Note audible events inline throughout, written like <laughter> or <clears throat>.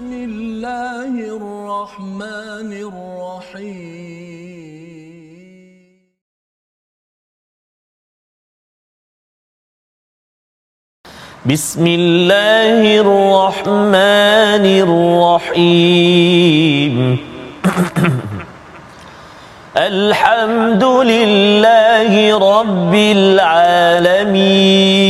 بسم الله الرحمن الرحيم. بسم الله الرحمن الرحيم. <clears throat> الحمد لله رب العالمين.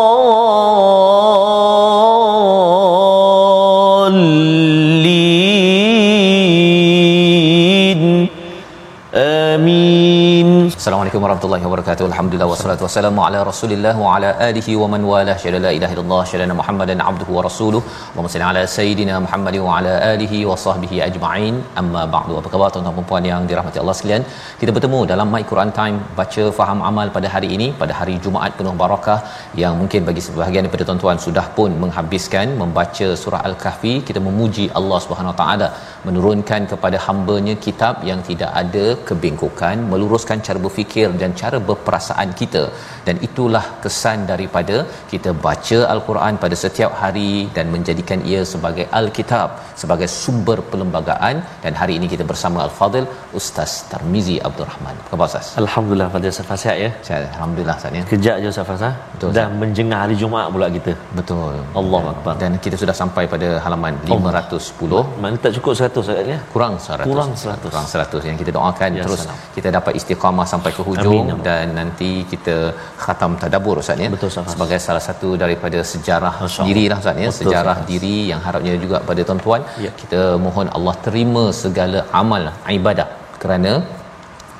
Assalamualaikum warahmatullahi wabarakatuh. Alhamdulillah wassalatu wassalamu ala Rasulillah wa ala alihi wa man wala syada la ilaha illallah syada Muhammadan abduhu wa rasuluh. Allahumma salli ala sayidina Muhammad wa ala alihi wa sahbihi ajma'in. Amma ba'du. Apa khabar tuan-tuan dan puan yang dirahmati Allah sekalian? Kita bertemu dalam My Quran Time baca faham amal pada hari ini pada hari Jumaat penuh barakah yang mungkin bagi sebahagian daripada tuan-tuan sudah pun menghabiskan membaca surah Al-Kahfi. Kita memuji Allah Subhanahu Wa Taala menurunkan kepada hamba-Nya kitab yang tidak ada kebengkokan, meluruskan cara berfikir dan cara berperasaan kita dan itulah kesan daripada kita baca al-Quran pada setiap hari dan menjadikan ia sebagai al-kitab sebagai sumber perlembagaan dan hari ini kita bersama al-Fadil Ustaz Tarmizi Abdul Rahman. Apa khabar Ustaz? Alhamdulillah pada Ustaz sihat ya. Sihat alhamdulillah Ustaz ya. Kejap je Ustaz Fasa. Betul, Dah menjengah hari Jumaat pula kita. Betul. Allahu akbar. Dan kita sudah sampai pada halaman 510 Mana tak cukup 100 Ustaz ya? kurang 100 Kurang 100. kurang 100 yang kita doakan Ya, terus salam. kita dapat istiqamah sampai ke hujung Amin, dan nanti kita khatam tadabbur Ustaz ya Betul, Ustaz. sebagai salah satu daripada sejarah Masya Allah. diri lah Ustaz ya Betul, sejarah Ustaz. diri yang harapnya juga pada tuan-tuan Ya. kita mohon Allah terima segala amal ibadah kerana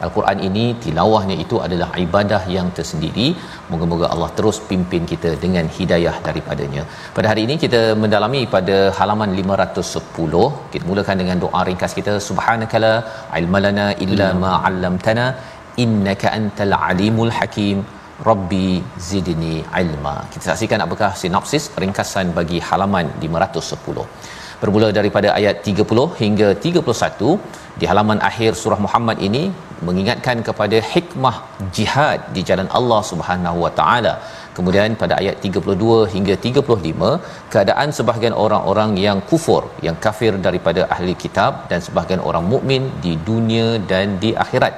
Al-Quran ini tilawahnya itu adalah ibadah yang tersendiri. Moga-moga Allah terus pimpin kita dengan hidayah daripadanya. Pada hari ini kita mendalami pada halaman 510. Kita mulakan dengan doa ringkas kita. Subhanakala ilmalana illa ma 'allamtana innaka antal alimul hakim. Rabbi zidni ilma. Kita saksikan apakah sinopsis ringkasan bagi halaman 510 bermula daripada ayat 30 hingga 31 di halaman akhir surah Muhammad ini mengingatkan kepada hikmah jihad di jalan Allah Subhanahu Wa Taala. Kemudian pada ayat 32 hingga 35 keadaan sebahagian orang-orang yang kufur, yang kafir daripada ahli kitab dan sebahagian orang mukmin di dunia dan di akhirat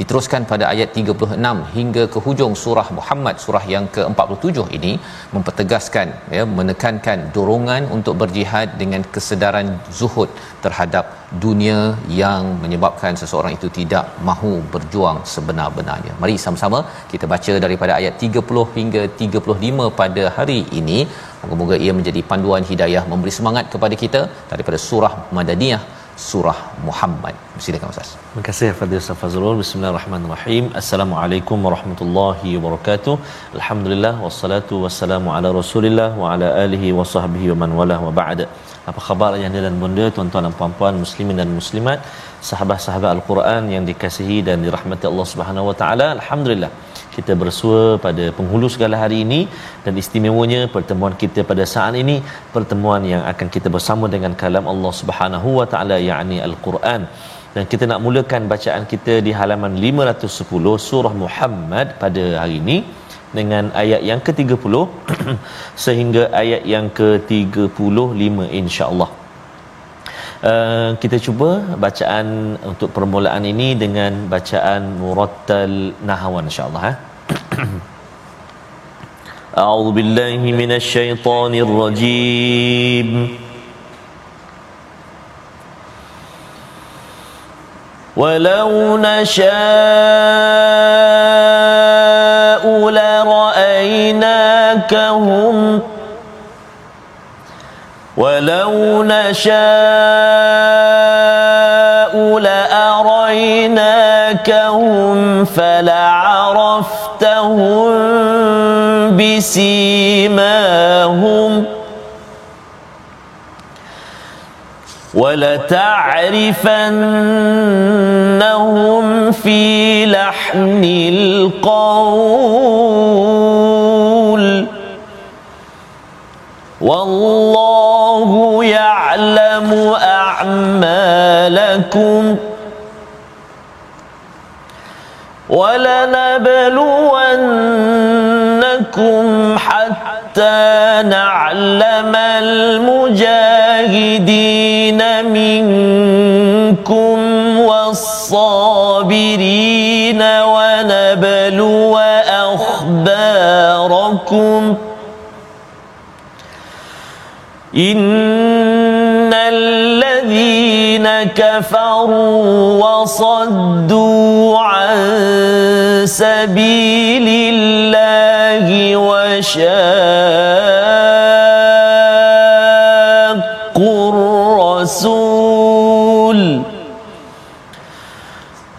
diteruskan pada ayat 36 hingga ke hujung surah Muhammad surah yang ke-47 ini mempertegaskan ya menekankan dorongan untuk berjihad dengan kesedaran zuhud terhadap dunia yang menyebabkan seseorang itu tidak mahu berjuang sebenar-benarnya. Mari sama-sama kita baca daripada ayat 30 hingga 35 pada hari ini. Moga-moga ia menjadi panduan hidayah memberi semangat kepada kita daripada surah Madaniyah surah Muhammad. Silakan Ustaz. Terima kasih kepada Ustaz Fazrul. Bismillahirrahmanirrahim. Assalamualaikum warahmatullahi wabarakatuh. Alhamdulillah wassalatu wassalamu ala Rasulillah wa ala alihi wa sahbihi wa man walah wa ba'd. Apa khabar ayah dan bunda, tuan-tuan dan puan-puan, muslimin dan muslimat, sahabat-sahabat Al-Quran yang dikasihi dan dirahmati Allah Subhanahu wa taala. Alhamdulillah. Kita bersua pada penghulu segala hari ini dan istimewanya pertemuan kita pada saat ini pertemuan yang akan kita bersama dengan kalam Allah Subhanahu wa taala yakni Al-Quran dan kita nak mulakan bacaan kita di halaman 510 surah Muhammad pada hari ini dengan ayat yang ke-30 <clears throat> sehingga ayat yang ke-35 insya-Allah. Uh, kita cuba bacaan untuk permulaan ini dengan bacaan murattal nahwan insya-Allah eh. أعوذ بالله من الشيطان الرجيم ولو نشاء لرأيناكهم ولو نشاء فلعرفتهم بسيماهم ولتعرفنهم في لحن القول والله يعلم أعمالكم ولنبلونكم حتى نعلم المجاهدين منكم والصابرين ونبلو أخباركم. إن كفروا وصدوا عن سبيل الله وشاقوا الرسول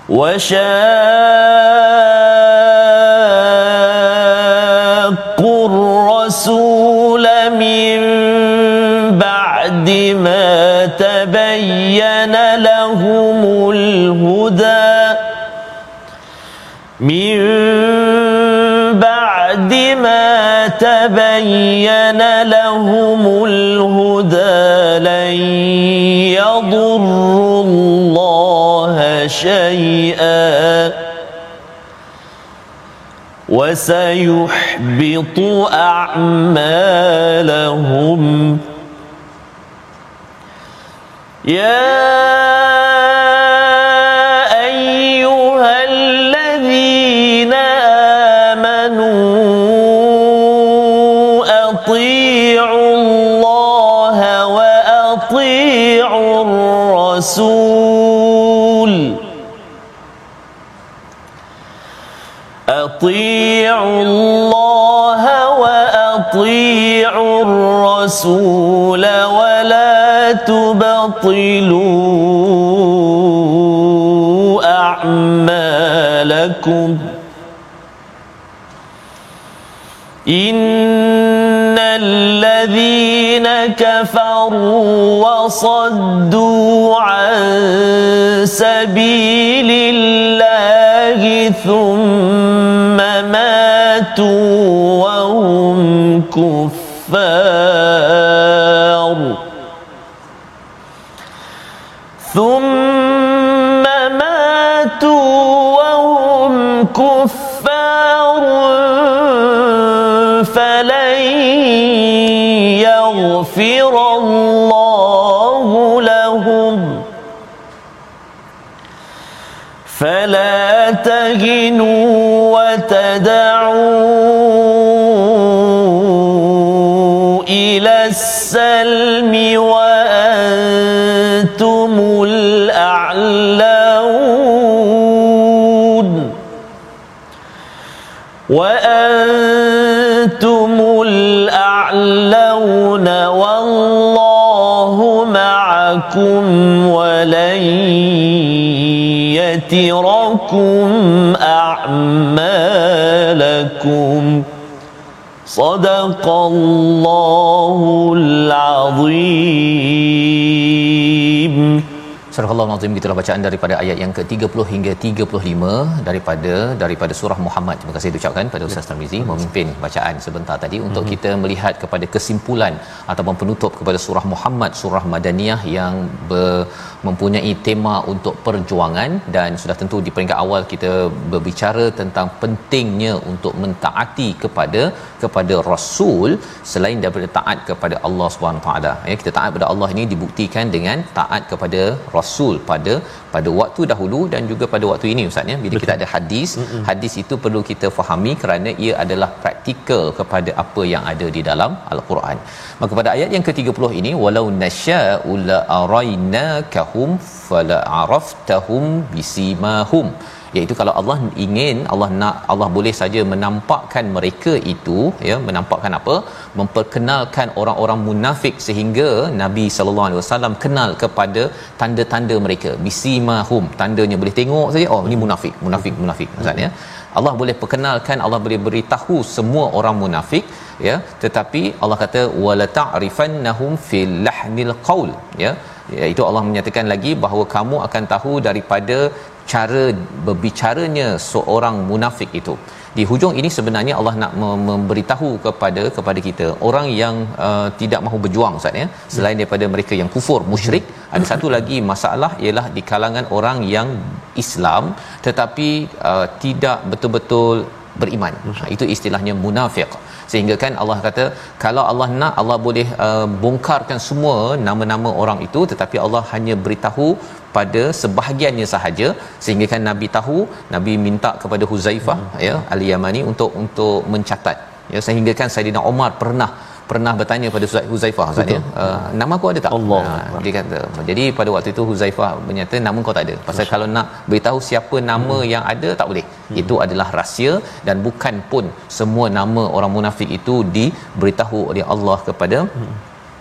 وشاقوا من بعد ما تبين لهم الهدى لن يضروا الله شيئا وسيحبط أعمالهم. يا كفروا وصدوا عن سبيل الله ثم ماتوا وهم كفار. دعوا إلى السلم وأنتم الأعلون. وأنتم الأعلون والله معكم ولن يتركم أعمالكم اعمالكم صدق الله العظيم Surah Allah Nazim gitulah bacaan daripada ayat yang ke-30 hingga 35 daripada daripada surah Muhammad. Terima kasih diucapkan pada Ustaz Tarmizi memimpin bacaan sebentar tadi untuk mm-hmm. kita melihat kepada kesimpulan ataupun penutup kepada surah Muhammad surah Madaniyah yang ber, mempunyai tema untuk perjuangan dan sudah tentu di peringkat awal kita berbicara tentang pentingnya untuk mentaati kepada kepada rasul selain daripada taat kepada Allah Subhanahu taala. Ya kita taat kepada Allah ini dibuktikan dengan taat kepada rasul pada pada waktu dahulu dan juga pada waktu ini ustaz ya bila Betul. kita ada hadis Mm-mm. hadis itu perlu kita fahami kerana ia adalah praktikal kepada apa yang ada di dalam al-Quran maka pada ayat yang ke-30 ini walau nasya'u la arainakahum fala araftahum bisimahum. Iaitu kalau Allah ingin Allah nak Allah boleh saja menampakkan mereka itu ya menampakkan apa? Memperkenalkan orang-orang munafik sehingga Nabi sallallahu alaihi wasallam kenal kepada tanda-tanda mereka bisimahum. Tandanya boleh tengok saja oh ini munafik munafik munafik maksudnya Allah boleh perkenalkan Allah boleh beritahu semua orang munafik ya. Tetapi Allah kata wala ta'rifannahum fil lahnil qaul ya iaitu Allah menyatakan lagi bahawa kamu akan tahu daripada cara berbicaranya seorang munafik itu. Di hujung ini sebenarnya Allah nak memberitahu kepada kepada kita orang yang uh, tidak mahu berjuang ustaz ya. Selain daripada mereka yang kufur musyrik ada satu lagi masalah ialah di kalangan orang yang Islam tetapi uh, tidak betul-betul beriman. Ha, itu istilahnya munafik sehingga kan Allah kata kalau Allah nak Allah boleh uh, bongkarkan semua nama-nama orang itu tetapi Allah hanya beritahu pada sebahagiannya sahaja sehingga kan Nabi tahu Nabi minta kepada Huzaifah hmm. ya al-Yamani untuk untuk mencatat ya sehingga kan Saidina Umar pernah pernah bertanya pada Huzaifah Ustaz ya? Uh, nama aku ada tak? Allah uh, dia kata jadi pada waktu itu Huzaifah menyata nama kau tak ada. Pasal kalau nak beritahu siapa nama hmm. yang ada tak boleh. Hmm. itu adalah rahsia dan bukan pun semua nama orang munafik itu diberitahu oleh Allah kepada hmm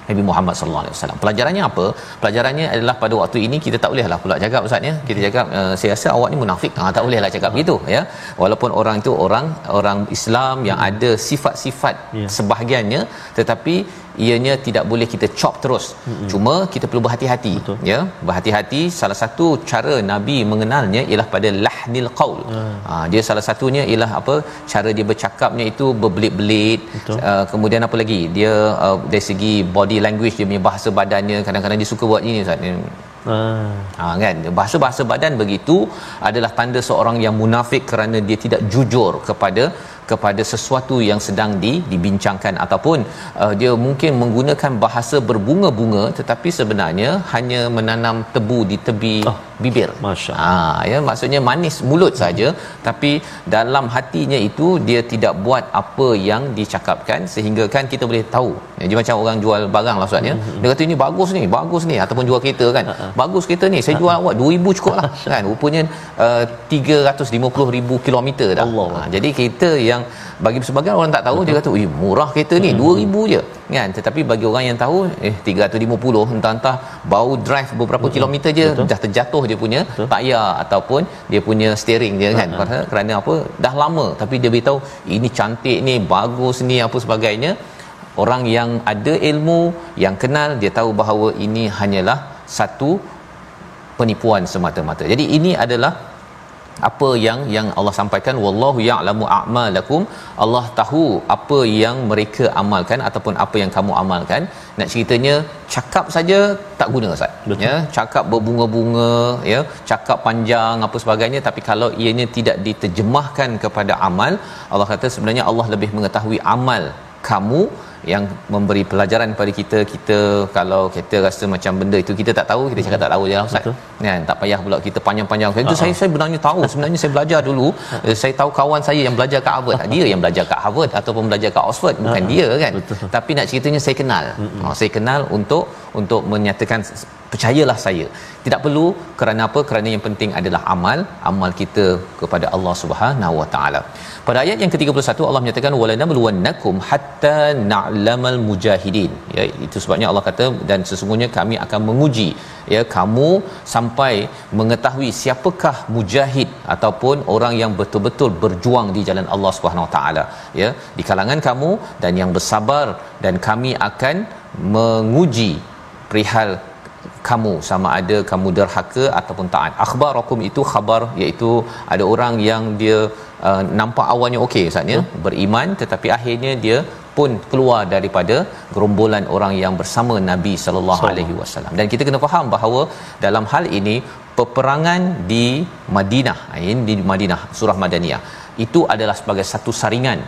Nabi Muhammad sallallahu alaihi wasallam. Pelajarannya apa? Pelajarannya adalah pada waktu ini kita tak bolehlah pula cakap ustaz ya. Kita cakap uh, saya rasa awak ni munafik. Ha tak bolehlah cakap begitu ya. Walaupun orang itu orang orang Islam yang ada sifat-sifat yeah. sebahagiannya tetapi ianya tidak boleh kita chop terus. Mm-hmm. Cuma kita perlu berhati-hati Betul. ya. Berhati-hati salah satu cara Nabi mengenalnya ialah pada lahnil qaul. Mm. Ha, dia salah satunya ialah apa? Cara dia bercakapnya itu berbelit-belit. Uh, kemudian apa lagi? Dia uh, dari segi body language dia punya bahasa badannya kadang-kadang dia suka buat ini Ustaz. Hmm. Ha kan bahasa-bahasa badan begitu adalah tanda seorang yang munafik kerana dia tidak jujur kepada kepada sesuatu yang sedang di, dibincangkan ataupun uh, dia mungkin menggunakan bahasa berbunga-bunga tetapi sebenarnya hanya menanam tebu di tebi oh, bibir. Masya. Ha ya maksudnya manis mulut saja tapi dalam hatinya itu dia tidak buat apa yang dicakapkan sehingga kan kita boleh tahu. Ya, dia macam orang jual barang lah Ustaz ya. Mm-hmm. Dia kata ini bagus ni, bagus ni ataupun jual kereta kan. Uh-huh. Bagus kereta ni, saya jual awak 2000 cukup lah kan. Rupanya uh, 350,000 kilometer dah. Allah. Ha, jadi kereta yang bagi sebagian orang tak tahu Betul. dia kata ih murah kereta ni hmm. 2000 je kan tetapi bagi orang yang tahu eh 350 entah-entah bau drive beberapa Betul. kilometer je Betul. dah terjatuh dia punya Betul. tayar ataupun dia punya steering dia kan uh kerana apa dah lama tapi dia beritahu ini cantik ni bagus ni apa sebagainya orang yang ada ilmu yang kenal dia tahu bahawa ini hanyalah satu penipuan semata-mata jadi ini adalah apa yang yang Allah sampaikan wallahu ya'lamu a'malakum. Allah tahu apa yang mereka amalkan ataupun apa yang kamu amalkan. Nak ceritanya cakap saja tak guna ustaz. Betul. ya cakap berbunga-bunga ya cakap panjang apa sebagainya tapi kalau ianya tidak diterjemahkan kepada amal Allah kata sebenarnya Allah lebih mengetahui amal kamu yang memberi pelajaran kepada kita kita kalau kita rasa macam benda itu kita tak tahu kita cakap tak tahu je lah ustaz kan tak payah pula kita panjang-panjang itu uh-huh. saya saya benarnya tahu sebenarnya saya belajar dulu uh-huh. saya tahu kawan saya yang belajar kat Harvard dia yang belajar kat Harvard ataupun belajar kat Oxford bukan uh-huh. dia kan Betul. tapi nak ceritanya saya kenal uh-huh. saya kenal untuk untuk menyatakan percayalah saya. Tidak perlu kerana apa? Kerana yang penting adalah amal. Amal kita kepada Allah Subhanahu Wa Taala. Pada ayat yang ke-31 Allah menyatakan wala nabluwannakum hatta na'lamal mujahidin. Ya itu sebabnya Allah kata dan sesungguhnya kami akan menguji ya kamu sampai mengetahui siapakah mujahid ataupun orang yang betul-betul berjuang di jalan Allah Subhanahu Wa Taala. Ya di kalangan kamu dan yang bersabar dan kami akan menguji perihal kamu sama ada kamu derhaka ataupun taat. Akhbarakum itu khabar iaitu ada orang yang dia uh, nampak awalnya okey ustaz ya? Hmm. beriman tetapi akhirnya dia pun keluar daripada gerombolan orang yang bersama Nabi sallallahu alaihi wasallam. Dan kita kena faham bahawa dalam hal ini peperangan di Madinah ini di Madinah surah Madaniyah itu adalah sebagai satu saringan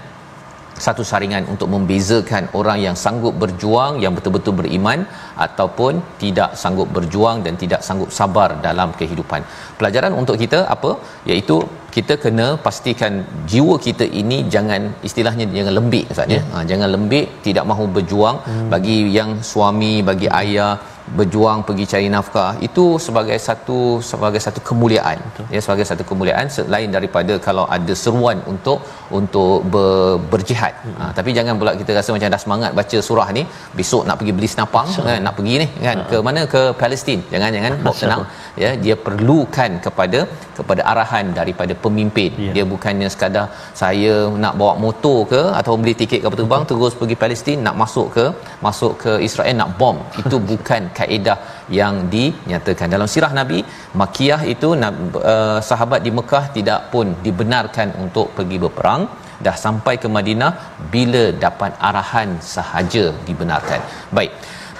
satu saringan untuk membezakan orang yang sanggup berjuang yang betul-betul beriman ataupun tidak sanggup berjuang dan tidak sanggup sabar dalam kehidupan. Pelajaran untuk kita apa? iaitu kita kena pastikan jiwa kita ini jangan istilahnya jangan lembik ustaz ya. Yeah. Ha, jangan lembik, tidak mahu berjuang hmm. bagi yang suami, bagi ayah berjuang pergi cari nafkah itu sebagai satu sebagai satu kemuliaan Betul. ya sebagai satu kemuliaan selain daripada kalau ada seruan untuk untuk ber, berjihad hmm. ha, tapi jangan pula kita rasa macam dah semangat baca surah ni besok nak pergi beli senapang kan nak pergi ni kan ha. ke mana ke Palestin jangan jangan bawa <laughs> senang ya dia perlukan kepada kepada arahan daripada pemimpin. Ya. dia bukannya sekadar saya nak bawa motor ke atau beli tiket kapal terbang terus pergi Palestin nak masuk ke masuk ke Israel nak bom itu <laughs> bukan kaedah yang dinyatakan. Dalam sirah nabi makiyah itu uh, sahabat di Mekah tidak pun dibenarkan untuk pergi berperang. Dah sampai ke Madinah bila dapat arahan sahaja dibenarkan. Baik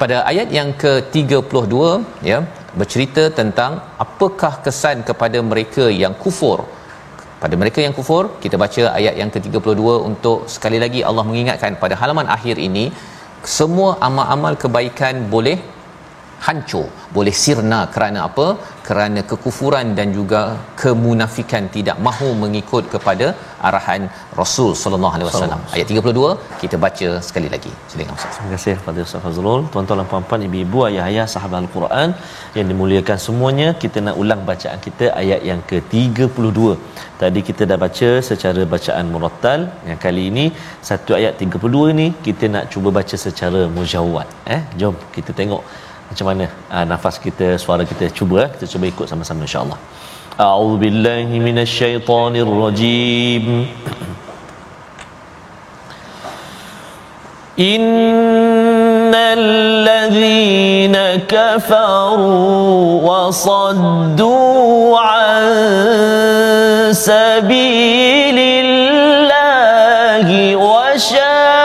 pada ayat yang ke-32 ya bercerita tentang apakah kesan kepada mereka yang kufur pada mereka yang kufur kita baca ayat yang ke-32 untuk sekali lagi Allah mengingatkan pada halaman akhir ini semua amal-amal kebaikan boleh hancur. Boleh sirna kerana apa? Kerana kekufuran dan juga kemunafikan tidak mahu mengikut kepada arahan Rasul sallallahu alaihi wasallam. Ayat 32 kita baca sekali lagi. Silakan Ustaz. Terima kasih kepada Ustaz Fazrul. Tuan-tuan dan puan-puan ibu-ibu ayah-ayah sahabat al-Quran yang dimuliakan semuanya kita nak ulang bacaan kita ayat yang ke-32 tadi kita dah baca secara bacaan murattal. Yang kali ini satu ayat 32 ni kita nak cuba baca secara mujawwad. Eh jom kita tengok macam mana? Ha, nafas kita suara kita cuba eh. kita cuba ikut sama-sama insyaallah. A'udzubillahi minasyaitonirrajim. <clears throat> ان kafaru كفروا وصدوا عن سبيل wa وشاهدوا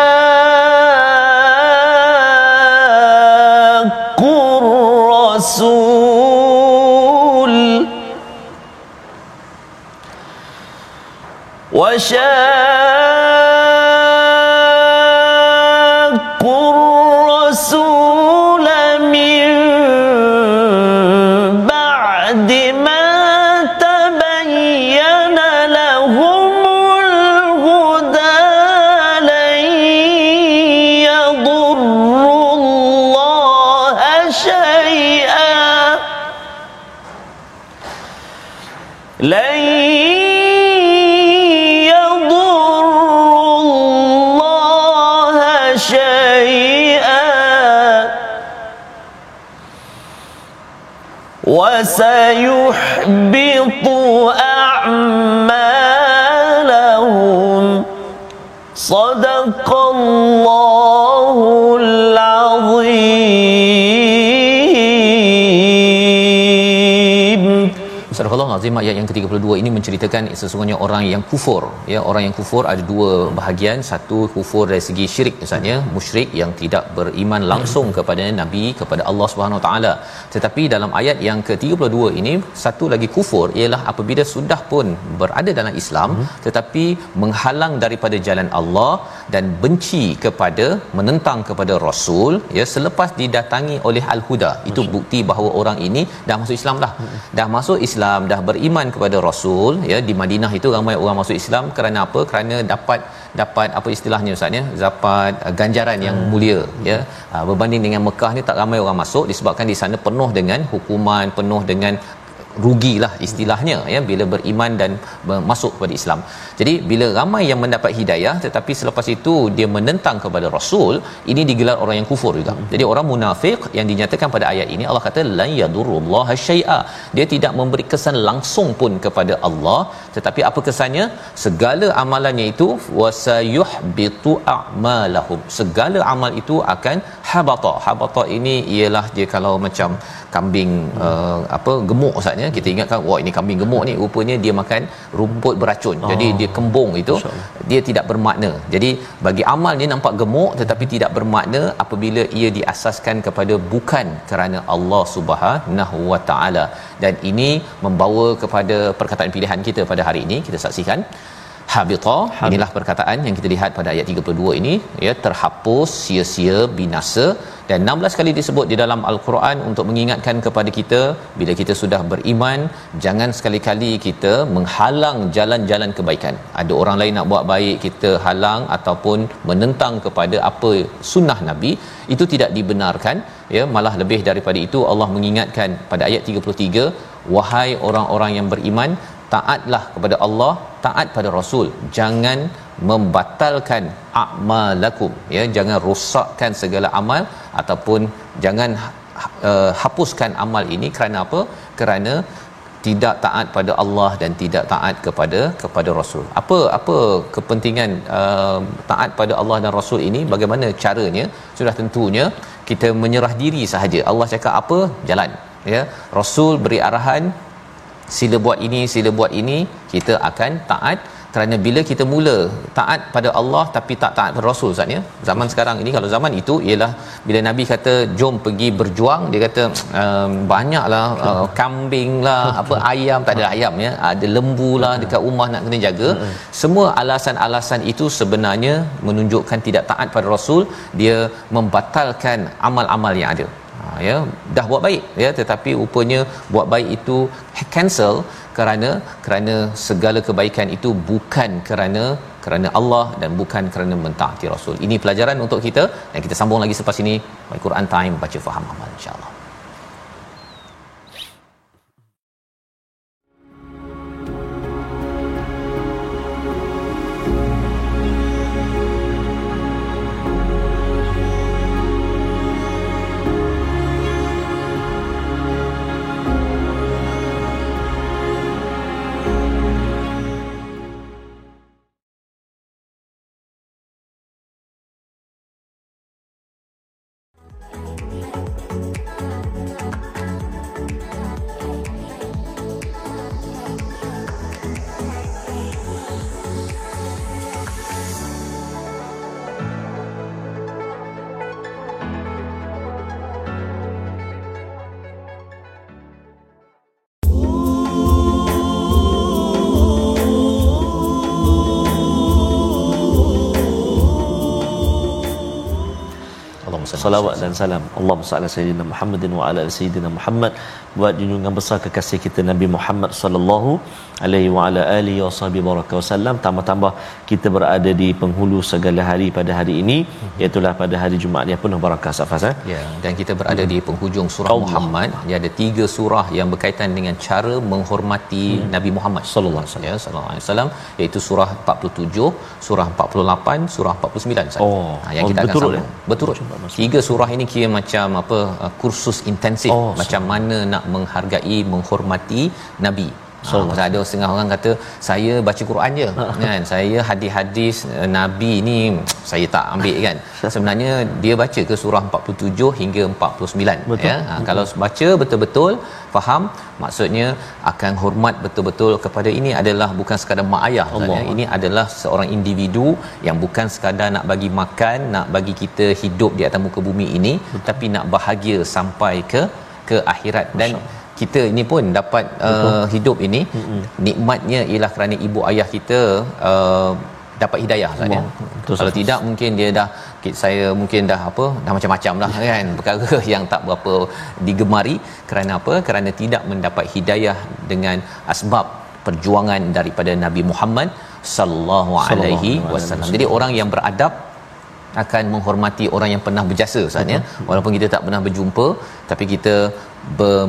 Surah Allah Azim ayat yang ke-32 ini menceritakan sesungguhnya orang yang kufur. Ya orang yang kufur ada dua bahagian. Satu kufur dari segi syirik misalnya musyrik yang tidak beriman langsung kepada nabi kepada Allah Subhanahu taala. Tetapi dalam ayat yang ke-32 ini satu lagi kufur ialah apabila sudah pun berada dalam Islam tetapi menghalang daripada jalan Allah dan benci kepada menentang kepada rasul ya selepas didatangi oleh al-huda. Itu bukti bahawa orang ini dah masuk Islam dah hmm. dah masuk Islam dah beriman kepada rasul ya di Madinah itu ramai orang masuk Islam. Kerana apa? Kerana dapat dapat apa istilahnya ustaz ya? Dapat uh, ganjaran yang hmm. mulia ya? Uh, berbanding dengan Mekah ni tak ramai orang masuk. Disebabkan di sana penuh dengan hukuman penuh dengan rugilah istilahnya ya bila beriman dan masuk kepada Islam. Jadi bila ramai yang mendapat hidayah tetapi selepas itu dia menentang kepada rasul, ini digelar orang yang kufur juga. Jadi orang munafik yang dinyatakan pada ayat ini Allah kata la yadurullaha syai'a. Dia tidak memberi kesan langsung pun kepada Allah tetapi apa kesannya? Segala amalannya itu wasayuhbitu a'malahum. Segala amal itu akan habata. Habata ini ialah dia kalau macam kambing hmm. uh, apa gemuk ustaz ya kita ingatkan wah ini kambing gemuk ni. Rupanya dia makan rumput beracun. Oh. jadi dia kembung itu dia tidak bermakna. Jadi bagi amal ni nampak gemuk tetapi tidak bermakna apabila ia diasaskan kepada bukan kerana Allah Subhanahu wa taala. Dan ini membawa kepada perkataan pilihan kita pada hari ini. Kita saksikan habita. Inilah perkataan yang kita lihat pada ayat 32 ini. Ya terhapus sia-sia binasa. Dan 16 kali disebut di dalam al-Quran untuk mengingatkan kepada kita bila kita sudah beriman jangan sekali-kali kita menghalang jalan-jalan kebaikan. Ada orang lain nak buat baik kita halang ataupun menentang kepada apa sunnah nabi itu tidak dibenarkan. Ya malah lebih daripada itu Allah mengingatkan pada ayat 33 wahai orang-orang yang beriman taatlah kepada Allah taat pada rasul jangan membatalkan a'malakum ya jangan rosakkan segala amal ataupun jangan uh, hapuskan amal ini kerana apa kerana tidak taat pada Allah dan tidak taat kepada kepada Rasul. Apa apa kepentingan uh, taat pada Allah dan Rasul ini? Bagaimana caranya? Sudah tentunya kita menyerah diri sahaja. Allah cakap apa? Jalan. Ya. Rasul beri arahan sila buat ini, sila buat ini, kita akan taat. Kerana bila kita mula taat pada Allah tapi tak taat pada Rasul Ustaz ya? Zaman sekarang ini kalau zaman itu ialah bila Nabi kata jom pergi berjuang dia kata um, banyaklah uh, kambing lah <laughs> apa ayam. Tak ada ayam ya? Ada lembu lah dekat rumah nak kena jaga. Semua alasan-alasan itu sebenarnya menunjukkan tidak taat pada Rasul. Dia membatalkan amal-amal yang ada ya dah buat baik ya tetapi rupanya buat baik itu cancel kerana kerana segala kebaikan itu bukan kerana kerana Allah dan bukan kerana mentaati Rasul. Ini pelajaran untuk kita dan kita sambung lagi selepas ini Al-Quran Time baca faham amal insya-Allah. Salawat dan salam. Allahumma salli ala sayyidina Muhammadin wa ala sayyidina Muhammad buat junjungan besar kekasih kita Nabi Muhammad sallallahu alaihi wa ala alihi washabihi baraka wasallam tambah-tambah kita berada di penghulu segala hari pada hari ini iaitu pada hari Jumaat yang penuh barakah Safas eh? ya dan kita berada hmm. di penghujung surah Allah. Muhammad dia ada tiga surah yang berkaitan dengan cara menghormati hmm. Nabi Muhammad sallallahu alaihi wasallam ya sallallahu alaihi wasallam iaitu surah 47 surah 48 surah 49 oh ha, yang oh, kita betul, akan sambung ya? betul tiga surah ini kira macam apa uh, kursus intensif Oh, macam mana nak menghargai menghormati nabi so, ha, ada setengah orang kata saya baca Quran je <laughs> kan saya hadis-hadis uh, nabi ni <tsk> saya tak ambil kan <laughs> sebenarnya dia baca ke surah 47 hingga 49 Betul. ya ha, kalau baca betul-betul faham maksudnya akan hormat betul-betul kepada ini adalah bukan sekadar mak ayah Allah. ya. ini adalah seorang individu yang bukan sekadar nak bagi makan nak bagi kita hidup di atas muka bumi ini Betul. tapi nak bahagia sampai ke ke akhirat dan kita ini pun dapat uh, hidup ini mm-hmm. nikmatnya ialah kerana ibu ayah kita uh, dapat hidayah Ustaz ya. Betul, Kalau Ustaz. tidak mungkin dia dah saya mungkin dah apa dah macam-macam lah kan perkara <laughs> yang tak berapa digemari kerana apa kerana tidak mendapat hidayah dengan asbab perjuangan daripada Nabi Muhammad sallallahu alaihi wasallam. Jadi orang yang beradab akan menghormati orang yang pernah berjasa Ustaz ya. Walaupun kita tak pernah berjumpa tapi kita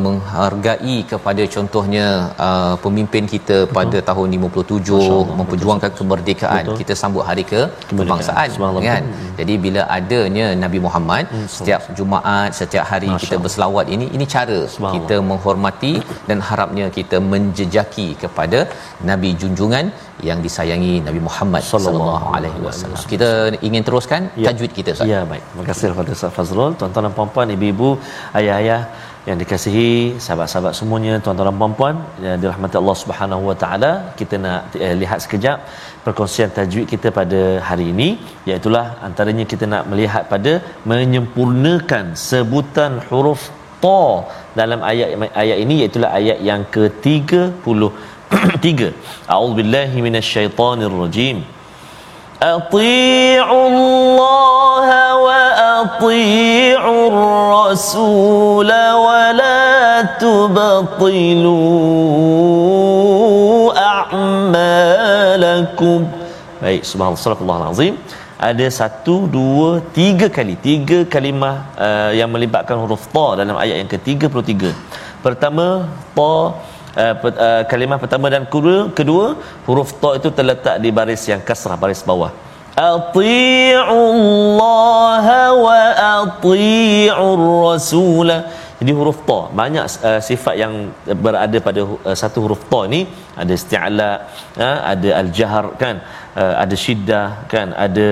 menghargai kepada contohnya uh, pemimpin kita Betul. pada tahun 57 Allah, memperjuangkan kemerdekaan. Betul. kita sambut hari ke kebangsaan kan? jadi bila adanya Nabi Muhammad setiap Jumaat setiap hari Masya kita berselawat ini ini cara kita menghormati dan harapnya kita menjejaki kepada nabi junjungan yang disayangi Nabi Muhammad sallallahu alaihi wasallam. Kita ingin teruskan Ya. tajwid kita Ustaz. Ya baik. Terima kasih kepada Ustaz Fazrul, tuan-tuan dan puan-puan, ibu-ibu, ayah-ayah yang dikasihi, sahabat-sahabat semuanya, tuan-tuan dan puan-puan yang dirahmati Allah Subhanahu Wa Taala. Kita nak eh, lihat sekejap perkongsian tajwid kita pada hari ini, iaitu antaranya kita nak melihat pada menyempurnakan sebutan huruf ta dalam ayat ayat ini iaitu ayat yang ke-33 <clears throat> tiga a'udzubillahi minasyaitonirrajim أطيعوا الله وأطيعوا الرسول ولا تبطلوا أعمالكم Baik, subhanallah, azim. Ada satu, dua, tiga kali. Tiga kalimah uh, yang melibatkan huruf ta dalam ayat yang ke-33. Pertama, ta uh, uh, kalimah pertama dan kedua, kedua huruf ta itu terletak di baris yang kasrah baris bawah. Allah wa ati'ur rasula jadi huruf ta banyak uh, sifat yang berada pada uh, satu huruf ta ni. Ada isti'la uh, ada al-jahr kan uh, ada syiddah kan ada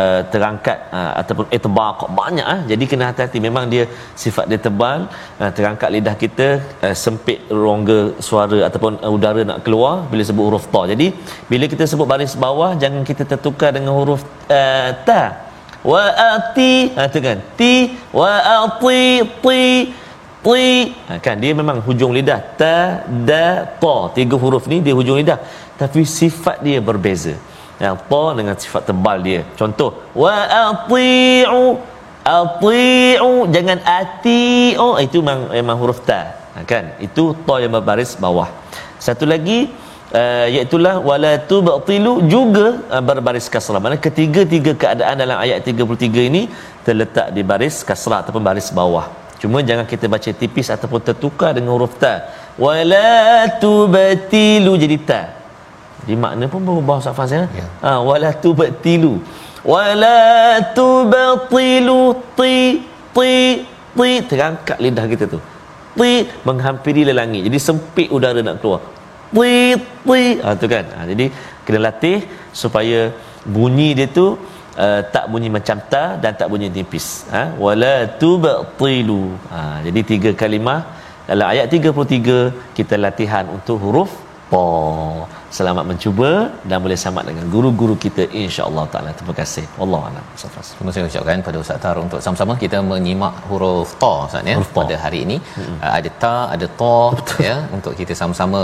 uh, terangkat uh, ataupun itbaq. Banyak ah uh. jadi kena hati-hati. Memang dia sifat dia tebal uh, terangkat lidah kita uh, sempit rongga suara ataupun uh, udara nak keluar bila sebut huruf ta. Jadi bila kita sebut baris bawah jangan kita tertukar dengan huruf uh, ta. Wa ati ha tu kan. Ti wa ati ti ti ha, kan dia memang hujung lidah. Ta da ta tiga huruf ni dia hujung lidah. Tapi sifat dia berbeza. Yang ta dengan sifat tebal dia. Contoh wa ati'u ati'u jangan ati'u. Itu memang, memang huruf ta. Ha, kan itu ta yang berbaris bawah. Satu lagi uh, iaitu wala tubtilu juga uh, berbaris kasrah. Mana ketiga-tiga keadaan dalam ayat 33 ini terletak di baris kasrah ataupun baris bawah cuma jangan kita baca tipis ataupun tertukar dengan huruf ta wala tubtilu jadi ta di makna pun berubah Ustaz Faz ya. ya. Ha wala tubtilu. Wala tubtilu ti ti ti terangkat lidah kita tu. Ti menghampiri lelangi. Jadi sempit udara nak keluar. Ti ti ha tu kan. Ha, jadi kena latih supaya bunyi dia tu uh, tak bunyi macam ta dan tak bunyi tipis. Ha wala tubtilu. Ha jadi tiga kalimah dalam ayat 33 kita latihan untuk huruf pa selamat mencuba dan boleh selamat dengan guru-guru kita insya-Allah taala. Terima kasih. Wallahu a'lam terima kasih ucapkan pada ustaz Tar untuk sama-sama kita menyimak huruf ta ustaz ya pada hari ini. Hmm. uh, ada ta ada ta ya untuk kita sama-sama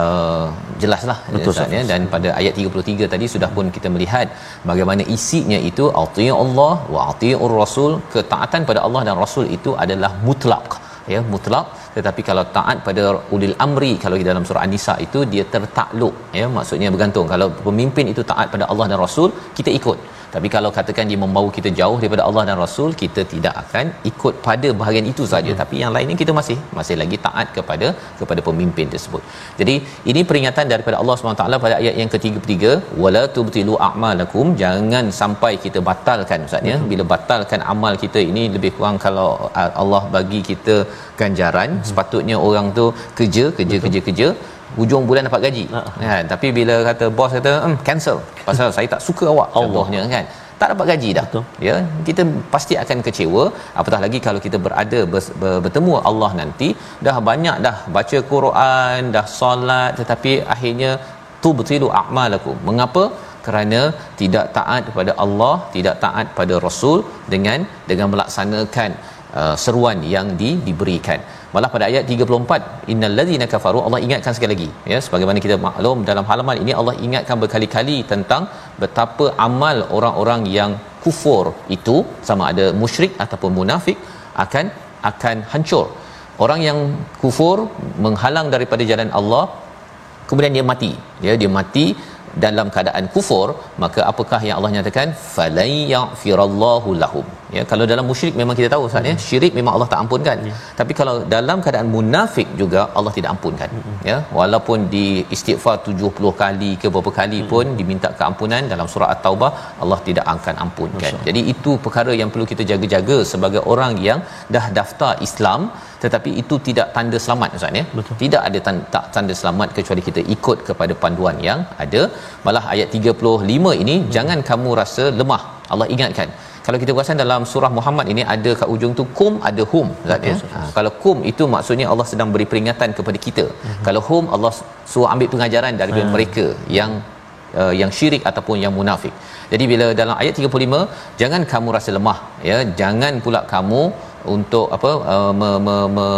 uh, jelaslah Betul, ustaz ya. Dan pada ayat 33 tadi sudah pun kita melihat bagaimana isinya itu atiyu Allah wa atiur rasul ketaatan pada Allah dan rasul itu adalah mutlak ya mutlak. Tetapi kalau taat pada ulil amri kalau di dalam surah an-nisa itu dia tertakluk ya maksudnya bergantung. Kalau pemimpin itu taat pada Allah dan Rasul kita ikut tapi kalau katakan dia membawa kita jauh daripada Allah dan Rasul kita tidak akan ikut pada bahagian itu saja hmm. tapi yang lainnya kita masih masih lagi taat kepada kepada pemimpin tersebut jadi ini peringatan daripada Allah SWT pada ayat yang ketiga-tiga wala tubtilu a'malakum jangan sampai kita batalkan ustaz ya hmm. bila batalkan amal kita ini lebih kurang kalau Allah bagi kita ganjaran hmm. sepatutnya orang tu kerja kerja Betul. kerja kerja hujung bulan dapat gaji. Uh kan? Tapi bila kata bos kata hmm, cancel. Pasal saya tak suka awak contohnya kan? Tak dapat gaji dah. Betul. ya kita pasti akan kecewa. Apatah lagi kalau kita berada ber- ber- bertemu Allah nanti dah banyak dah baca Quran dah solat tetapi akhirnya tu betilu a'malakum. Mengapa? Kerana tidak taat kepada Allah tidak taat pada Rasul dengan dengan melaksanakan uh, seruan yang di, diberikan malah pada ayat 34 innal ladzina kafaru Allah ingatkan sekali lagi. Ya sebagaimana kita maklum dalam halaman ini Allah ingatkan berkali-kali tentang betapa amal orang-orang yang kufur itu sama ada musyrik ataupun munafik akan akan hancur. Orang yang kufur menghalang daripada jalan Allah kemudian dia mati. Ya dia mati dalam keadaan kufur maka apakah yang Allah nyatakan? Falay yaghfirallahu lahum ya kalau dalam musyrik memang kita tahu Ustaz ya hmm. syirik memang Allah tak ampunkan ya. tapi kalau dalam keadaan munafik juga Allah tidak ampunkan hmm. ya walaupun di istighfar 70 kali ke berapa kali hmm. pun diminta keampunan dalam surah at-taubah Allah tidak akan ampunkan Masa. jadi itu perkara yang perlu kita jaga-jaga sebagai orang yang dah daftar Islam tetapi itu tidak tanda selamat Ustaz ya Betul. tidak ada tanda, tak tanda selamat kecuali kita ikut kepada panduan yang ada malah ayat 35 ini hmm. jangan kamu rasa lemah Allah ingatkan kalau kita perasan dalam surah Muhammad ini ada kat ujung tu kum ada hum Ustaz ya ha, kalau kum itu maksudnya Allah sedang beri peringatan kepada kita hmm. kalau hum Allah suruh ambil pengajaran daripada hmm. mereka yang uh, yang syirik ataupun yang munafik jadi bila dalam ayat 35 jangan kamu rasa lemah ya jangan pula kamu untuk apa uh, me, me, me,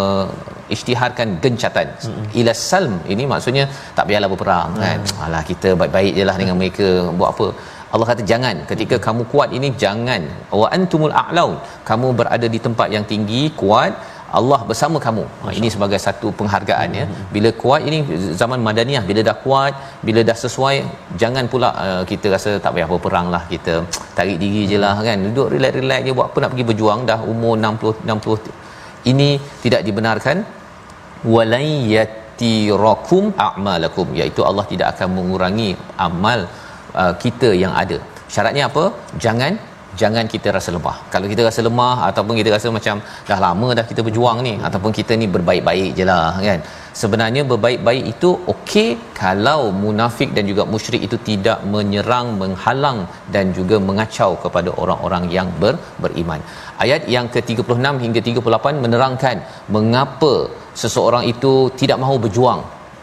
isytiharkan gencatan hmm. ila salm ini maksudnya tak payahlah berperang hmm. kan alah kita baik-baik jelah dengan mereka buat apa Allah kata jangan ketika hmm. kamu kuat ini jangan wa antumul a'laun kamu berada di tempat yang tinggi kuat Allah bersama kamu. Ha, ini sebagai satu penghargaan ya. Hmm. Bila kuat ini zaman Madaniyah bila dah kuat, bila dah sesuai, jangan pula uh, kita rasa tak payah berperang lah kita tarik diri je lah kan. Duduk relax-relax je buat apa nak pergi berjuang dah umur 60 60 ini tidak dibenarkan. Walai yatirakum a'malakum iaitu Allah tidak akan mengurangi amal uh, kita yang ada. Syaratnya apa? Jangan jangan kita rasa lemah. Kalau kita rasa lemah ataupun kita rasa macam dah lama dah kita berjuang ni ataupun kita ni berbaik-baik je lah kan. Sebenarnya berbaik-baik itu okey kalau munafik dan juga musyrik itu tidak menyerang, menghalang dan juga mengacau kepada orang-orang yang ber, beriman. Ayat yang ke-36 hingga 38 menerangkan mengapa seseorang itu tidak mahu berjuang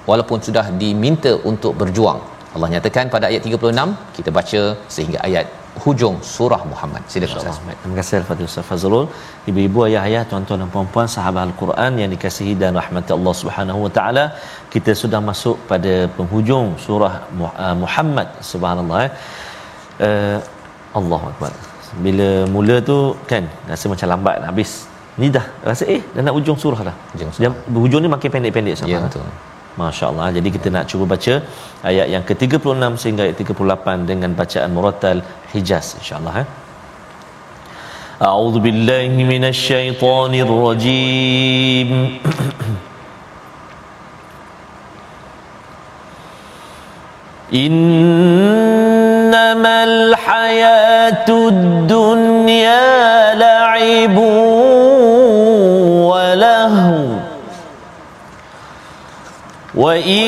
walaupun sudah diminta untuk berjuang. Allah nyatakan pada ayat 36 kita baca sehingga ayat hujung surah Muhammad. Silakan Ustaz. Terima kasih Al-Fatih Ustaz Fazrul. Ibu-ibu ayah-ayah, tuan-tuan dan puan-puan sahabat Al-Quran yang dikasihi dan rahmati Allah Subhanahu wa taala, kita sudah masuk pada penghujung surah uh, Muhammad subhanallah. Eh. Uh, Allahu akbar. Bila mula tu kan rasa macam lambat habis. Ni dah rasa eh dah nak hujung surah dah. Hujung, surah. Dia, hujung ni makin pendek-pendek sama. Ya betul. Masya-Allah. Jadi kita nak cuba baca ayat yang ke-36 sehingga ayat 38 dengan bacaan murattal Hijaz insya-Allah eh. A'udzu billahi minasyaitonir rajim. <clears throat> Innamal hayatud dunya la'ibun وإن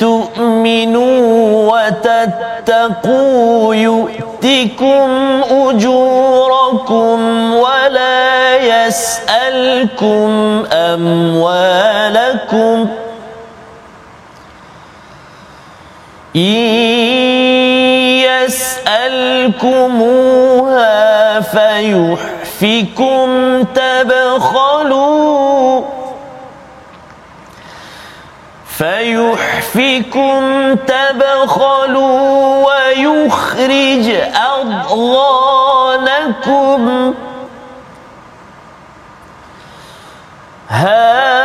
تؤمنوا وتتقوا يؤتكم أجوركم ولا يسألكم أموالكم إن يسألكموها فيحفكم تبخلوا فيحفكم تبخلوا ويخرج أضغانكم. ها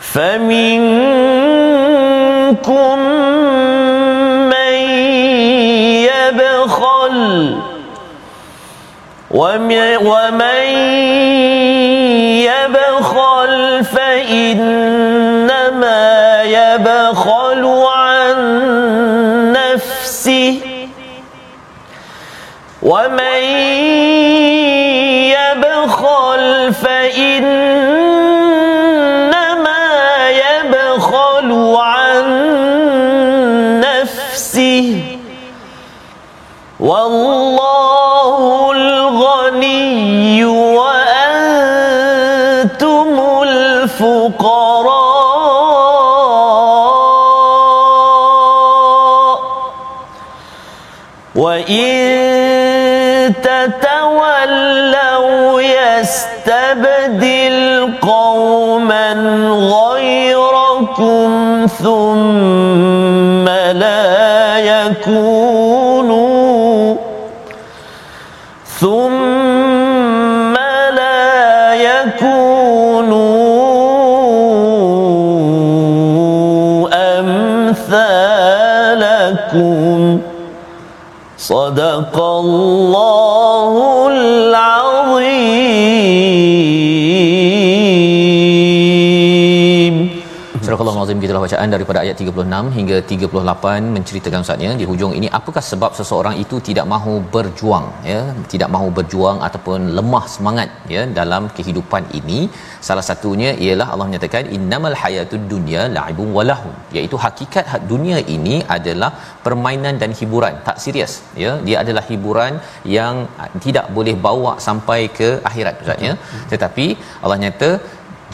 فمنكم وإن تتولوا يستبدل قوما غيركم ثم لا يكونوا ثم لا يكونوا أمثالكم صدق الله. Astagfirullahalazim gitulah bacaan daripada ayat 36 hingga 38 menceritakan ustaznya di hujung ini apakah sebab seseorang itu tidak mahu berjuang ya? Tidak mahu berjuang ataupun lemah semangat ya dalam kehidupan ini? Salah satunya ialah Allah menyatakan innamal hayatud dunya la'ibun walahun iaitu hakikat hak dunia ini adalah permainan dan hiburan. Tak serius ya? Dia adalah hiburan yang tidak boleh bawa sampai ke akhirat ustaz ya? Tetapi Allah nyata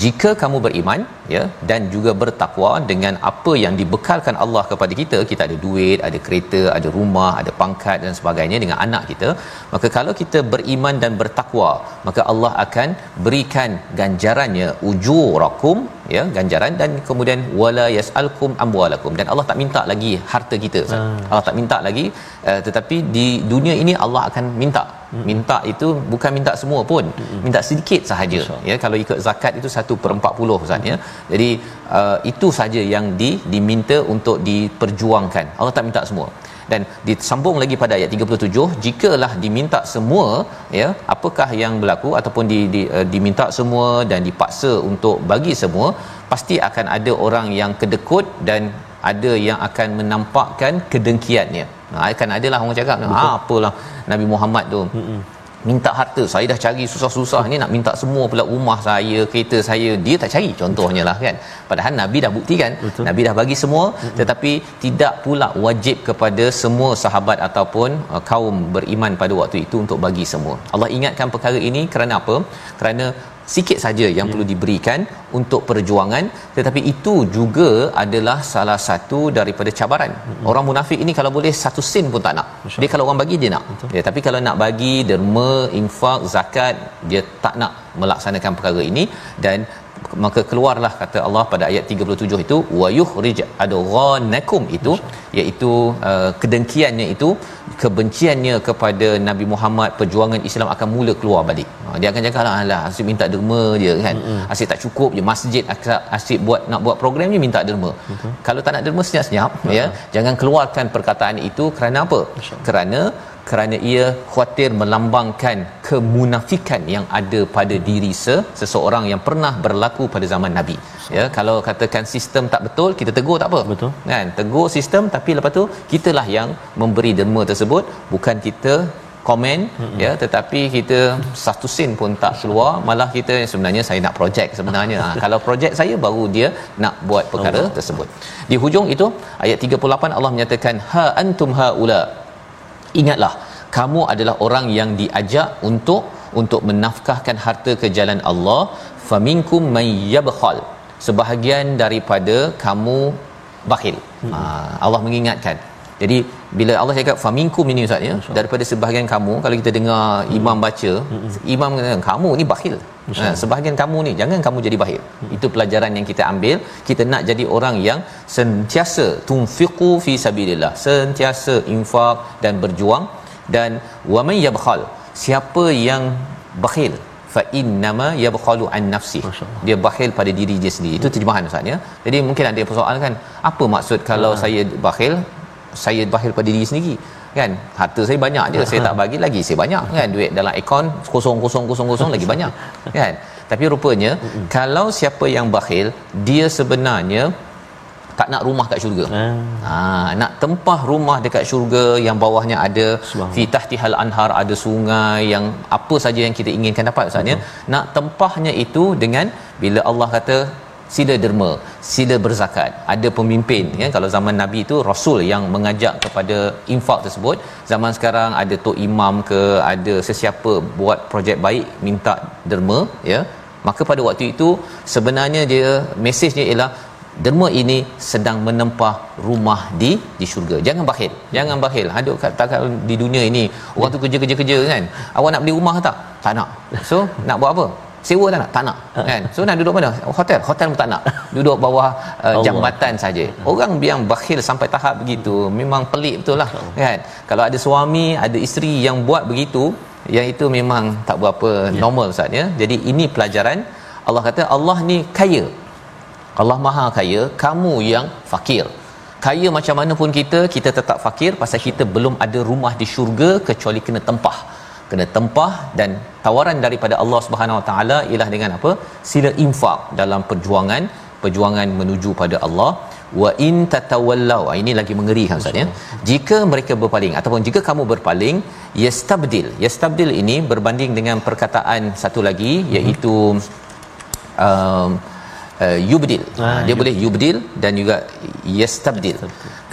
jika kamu beriman ya dan juga bertakwa dengan apa yang dibekalkan Allah kepada kita. Kita ada duit ada kereta ada rumah ada pangkat dan sebagainya dengan anak kita. Maka kalau kita beriman dan bertakwa maka Allah akan berikan ganjarannya ujurakum ya ganjaran dan kemudian wala yasalkum amwalakum. Dan Allah tak minta lagi harta kita hmm. Allah tak minta lagi uh, tetapi di dunia ini Allah akan minta. Hmm. minta itu bukan minta semua pun hmm. minta sedikit sahaja ya. Kalau ikut zakat itu 1/40 ustaz ya jadi uh, itu saja yang di diminta untuk diperjuangkan. Allah tak minta semua. Dan disambung lagi pada ayat 37 jikalah diminta semua ya apakah yang berlaku ataupun di, di uh, diminta semua dan dipaksa untuk bagi semua pasti akan ada orang yang kedekut dan ada yang akan menampakkan kedengkiannya. Nah akan adalah orang cakap ah apalah Nabi Muhammad tu. Mm-mm minta harta. Saya dah cari susah-susah ni nak minta semua pula rumah saya kereta saya. Dia tak cari contohnya lah kan? Padahal nabi dah buktikan. Betul. nabi dah bagi semua Betul. tetapi tidak pula wajib kepada semua sahabat ataupun uh, kaum beriman pada waktu itu untuk bagi semua. Allah ingatkan perkara ini kerana apa? Kerana sikit saja yang ya. perlu diberikan untuk perjuangan tetapi itu juga adalah salah satu daripada cabaran. Hmm. orang munafik ini kalau boleh satu sen pun tak nak. Masya dia kalau orang bagi dia nak. Ya tapi kalau nak bagi derma infak zakat dia tak nak melaksanakan perkara ini. Dan maka keluarlah kata Allah pada ayat 37 itu wa yukhrij adghanakum itu iaitu uh, kedengkiannya itu kebenciannya kepada Nabi Muhammad perjuangan Islam akan mula keluar balik. Ha, dia akan cakap lah, asyik minta derma je kan. Mm-hmm. Asyik tak cukup je masjid asyik buat nak buat program ni minta derma. Mm-hmm. Kalau tak nak derma senyap-senyap mm-hmm. ya, jangan keluarkan perkataan itu kerana apa? Kerana kerana ia khuatir melambangkan kemunafikan yang ada pada diri se- seseorang yang pernah berlaku pada zaman nabi. Ya kalau katakan sistem tak betul kita tegur tak apa. Betul. Kan? Tegur sistem tapi lepas tu kitalah yang memberi derma tersebut. Bukan kita komen mm-hmm. ya tetapi kita satu sen pun tak keluar. Malah kita sebenarnya saya nak projek sebenarnya. Ha, kalau projek saya baru dia nak buat perkara tersebut. Di hujung itu ayat 38 Allah menyatakan ha antum haula ingatlah kamu adalah orang yang diajak untuk untuk menafkahkan harta ke jalan Allah. Faminkum may yabkhal. Sebahagian daripada kamu bakhil. Hmm. ha, Allah mengingatkan jadi bila Allah cakap faminkum ini ustaz ya daripada sebahagian kamu kalau kita dengar hmm. imam baca hmm. imam kata kamu ni bakhil. Ha, sebahagian kamu ni jangan kamu jadi bakhil. Hmm. itu pelajaran yang kita ambil. Kita nak jadi orang yang sentiasa tunfiqu fi sabilillah sentiasa infak dan berjuang. Dan wa may yabkhal siapa yang bakhil fa innama yabkhalu an nafsi. Dia bakhil pada diri dia sendiri. Itu terjemahan ustaz ya. Jadi mungkin ada persoalan kan apa maksud kalau ha. saya bakhil saya bakhil pada diri sendiri kan? Harta saya banyak je saya tak bagi lagi saya banyak kan? Duit dalam akaun kosong kosong kosong kosong lagi banyak kan? Tapi rupanya kalau siapa yang bakhil dia sebenarnya tak nak rumah kat syurga. Hmm. Ha nak tempah rumah dekat syurga yang bawahnya ada fitahtihal anhar ada sungai yang apa saja yang kita inginkan dapat ustaz ya. Nak tempahnya itu dengan bila Allah kata sila derma, sila berzakat. Ada pemimpin ya kalau zaman Nabi itu rasul yang mengajak kepada infak tersebut. Zaman sekarang ada tok imam ke ada sesiapa buat projek baik minta derma ya. Maka pada waktu itu sebenarnya dia mesejnya ialah derma ini sedang menempah rumah di di syurga jangan bakhil jangan bakhil ada tak di dunia ini orang tu kerja kerja kerja kan awak nak beli rumah tak tak nak so nak buat apa sewa tak nak? Tak nak. Kan? So nak duduk mana? Hotel? Hotel pun tak nak. <laughs> Duduk bawah uh, jambatan saja. Orang yang bakhil sampai tahap begitu memang pelik betul lah. Kan? Kalau ada suami ada isteri yang buat begitu yang itu memang tak berapa ya. normal ustaz ya. Jadi ini pelajaran. Allah kata Allah ni kaya. Allah Maha kaya, kamu yang fakir. Kaya macam mana pun kita, kita tetap fakir pasal kita belum ada rumah di syurga kecuali kena tempah. Kena tempah dan tawaran daripada Allah Subhanahu Wa Taala ialah dengan apa? Sila infak dalam perjuangan perjuangan menuju pada Allah. Wa in tatawallau. Ah, ini lagi mengeri kan ustaz ya. Jika mereka berpaling ataupun jika kamu berpaling yastabdil. Yastabdil ini berbanding dengan perkataan satu lagi iaitu um, uh, yubdil. Ha, dia boleh yubdil dan juga yastabdil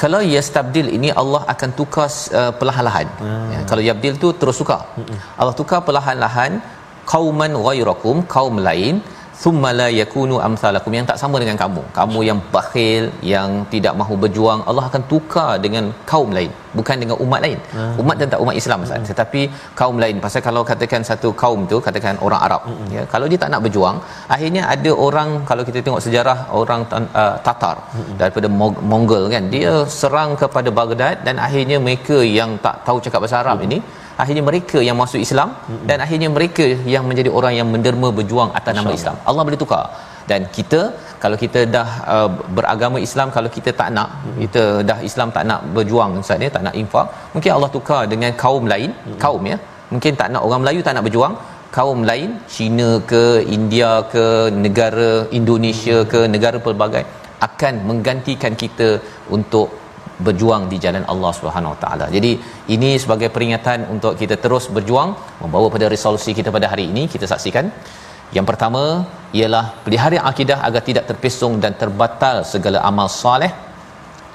kalau yastabdil ini Allah akan tukar uh, perlahan-lahan. Ya, kalau yabdil tu terus tukar. Allah tukar perlahan-lahan qauman ghairakum kaum lain thumma la yakunu amsalakum yang tak sama dengan kamu. Kamu yang bakhil yang tidak mahu berjuang Allah akan tukar dengan kaum lain bukan dengan umat lain. Umat dan tak umat Islam Ustaz. Tetapi kaum lain. Pasal kalau katakan satu kaum tu katakan orang Arab ya kalau dia tak nak berjuang akhirnya ada orang kalau kita tengok sejarah orang uh, Tatar daripada Mongol kan dia serang kepada Baghdad dan akhirnya mereka yang tak tahu cakap bahasa Arab ini akhirnya mereka yang masuk Islam mm-hmm. dan akhirnya mereka yang menjadi orang yang menderma berjuang atas nama Islam. Allah boleh tukar. Dan kita kalau kita dah uh, beragama Islam kalau kita tak nak mm-hmm. kita dah Islam tak nak berjuang ustaz ya tak nak infak mungkin Allah tukar dengan kaum lain mm-hmm. kaum ya mungkin tak nak orang Melayu tak nak berjuang kaum lain China ke India ke negara Indonesia ke negara pelbagai akan menggantikan kita untuk berjuang di jalan Allah Subhanahu Wa Taala. Jadi ini sebagai peringatan untuk kita terus berjuang membawa pada resolusi kita pada hari ini kita saksikan. Yang pertama ialah pelihara akidah agar tidak terpesong dan terbatal segala amal soleh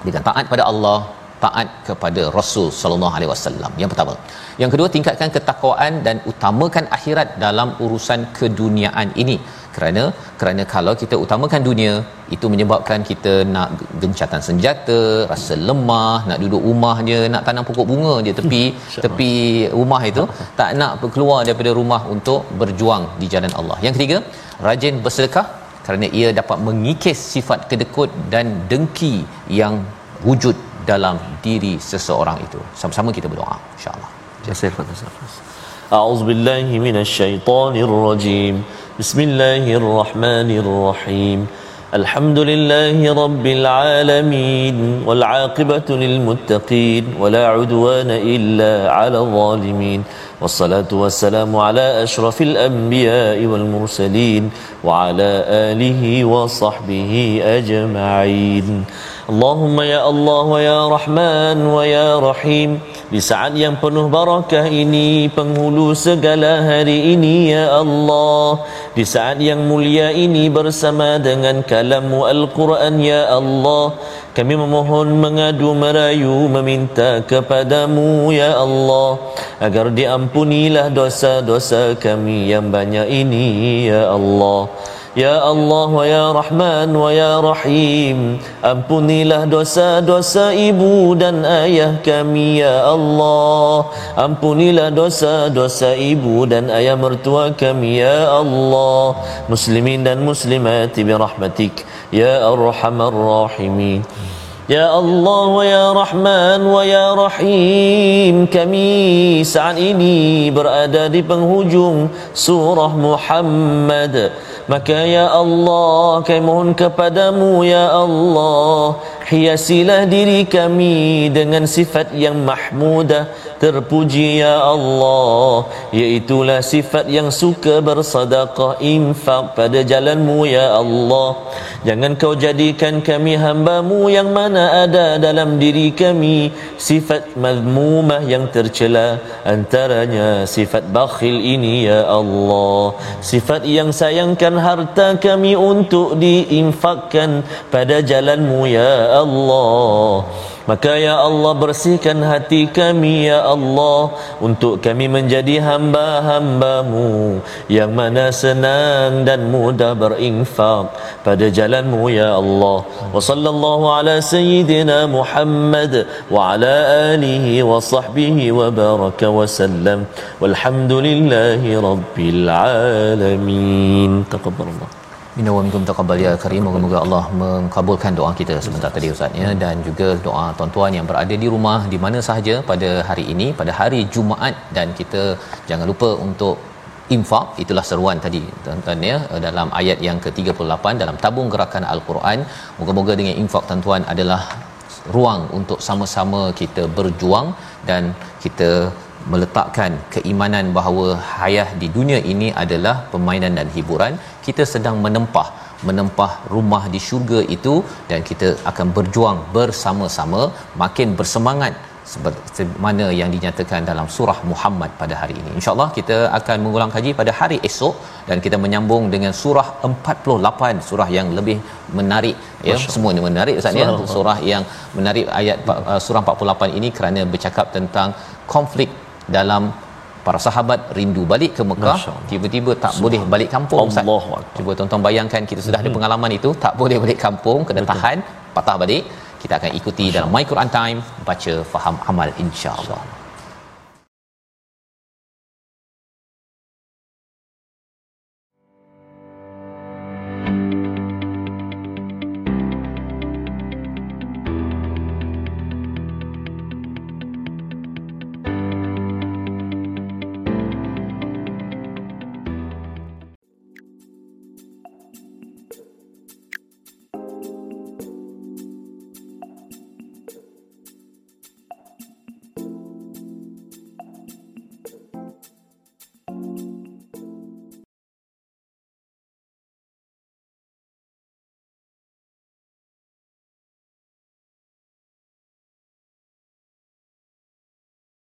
dengan taat pada Allah, taat kepada Rasul sallallahu alaihi wasallam. Yang pertama. Yang kedua tingkatkan ketakwaan dan utamakan akhirat dalam urusan keduniaan ini kerana kerana kalau kita utamakan dunia itu menyebabkan kita nak gencatan senjata rasa lemah nak duduk rumah je nak tanam pokok bunga je tepi <laughs> tepi rumah itu <laughs> tak nak keluar daripada rumah untuk berjuang di jalan Allah yang ketiga rajin bersedekah kerana ia dapat mengikis sifat kedekut dan dengki yang wujud dalam diri seseorang itu sama-sama kita berdoa insyaallah Jasir أعوذ بالله من الشيطان الرجيم بسم الله الرحمن الرحيم الحمد لله رب العالمين والعاقبة للمتقين ولا عدوان إلا على الظالمين والصلاة والسلام على أشرف الأنبياء والمرسلين وعلى آله وصحبه أجمعين اللهم يا الله ويا رحمن ويا رحيم Di saat yang penuh barakah ini Penghulu segala hari ini Ya Allah. Di saat yang mulia ini Bersama dengan kalammu Al-Quran Ya Allah. Kami memohon mengadu merayu Meminta kepadamu Ya Allah. Agar diampunilah dosa-dosa kami Yang banyak ini Ya Allah. Ya Allah wa ya Rahman wa ya Rahim Ampunilah dosa-dosa ibu dan ayah kami ya Allah. Ampunilah dosa-dosa ibu dan ayah mertua kami ya Allah. Muslimin dan muslimat birahmatik Ya Arhamar Rahimin. Ya Allah wa ya Rahman wa ya Rahim Kami saat ini berada di penghujung surah Muhammad Maka ya Allah kami mohon kepadamu ya Allah Hiasilah diri kami dengan sifat yang mahmudah. Terpuji ya Allah Iaitulah sifat yang suka bersadaqah infak pada jalanmu ya Allah. Jangan kau jadikan kami hambamu yang mana ada dalam diri kami. Sifat mazmumah yang tercela Antaranya sifat bakhil ini ya Allah. Sifat yang sayangkan harta kami untuk diinfakkan pada jalanmu ya Allah Maka ya Allah bersihkan hati kami ya Allah Untuk kami menjadi hamba-hambamu Yang mana senang dan mudah berinfak Pada jalanmu ya Allah. Wa sallallahu ala sayyidina Muhammad Wa ala alihi wa sahbihi wa baraka wa sallam. Walhamdulillahi rabbil alamin. Taqabbalallah Minna wa minkum taqabbal ya karim. Moga-moga Allah mengkabulkan doa kita sebentar tadi Ustaz ya. Dan juga doa tuan-tuan yang berada di rumah di mana sahaja pada hari ini pada hari Jumaat. Dan kita jangan lupa untuk infak. Itulah seruan tadi tuan-tuan ya. Dalam ayat yang ke-38 dalam tabung gerakan al-Quran. Moga-moga dengan infak tuan-tuan adalah ruang untuk sama-sama kita berjuang dan kita meletakkan keimanan bahawa hayat di dunia ini adalah permainan dan hiburan kita sedang menempah menempah rumah di syurga itu dan kita akan berjuang bersama-sama makin bersemangat seperti mana yang dinyatakan dalam surah Muhammad pada hari ini. Insya-Allah kita akan mengulang kaji pada hari esok dan kita menyambung dengan surah 48 surah yang lebih menarik ya. Semua ini menarik Ustaz ya. Surah yang menarik ayat uh, surah 48 ini kerana bercakap tentang konflik dalam para sahabat rindu balik ke Mekah tiba-tiba tak boleh balik kampung Ustaz. Cuba tuan-tuan bayangkan kita sudah ada pengalaman itu tak boleh balik kampung kena Betul. tahan patah balik. Kita akan ikuti Masya dalam My Quran Time baca faham amal insya-Allah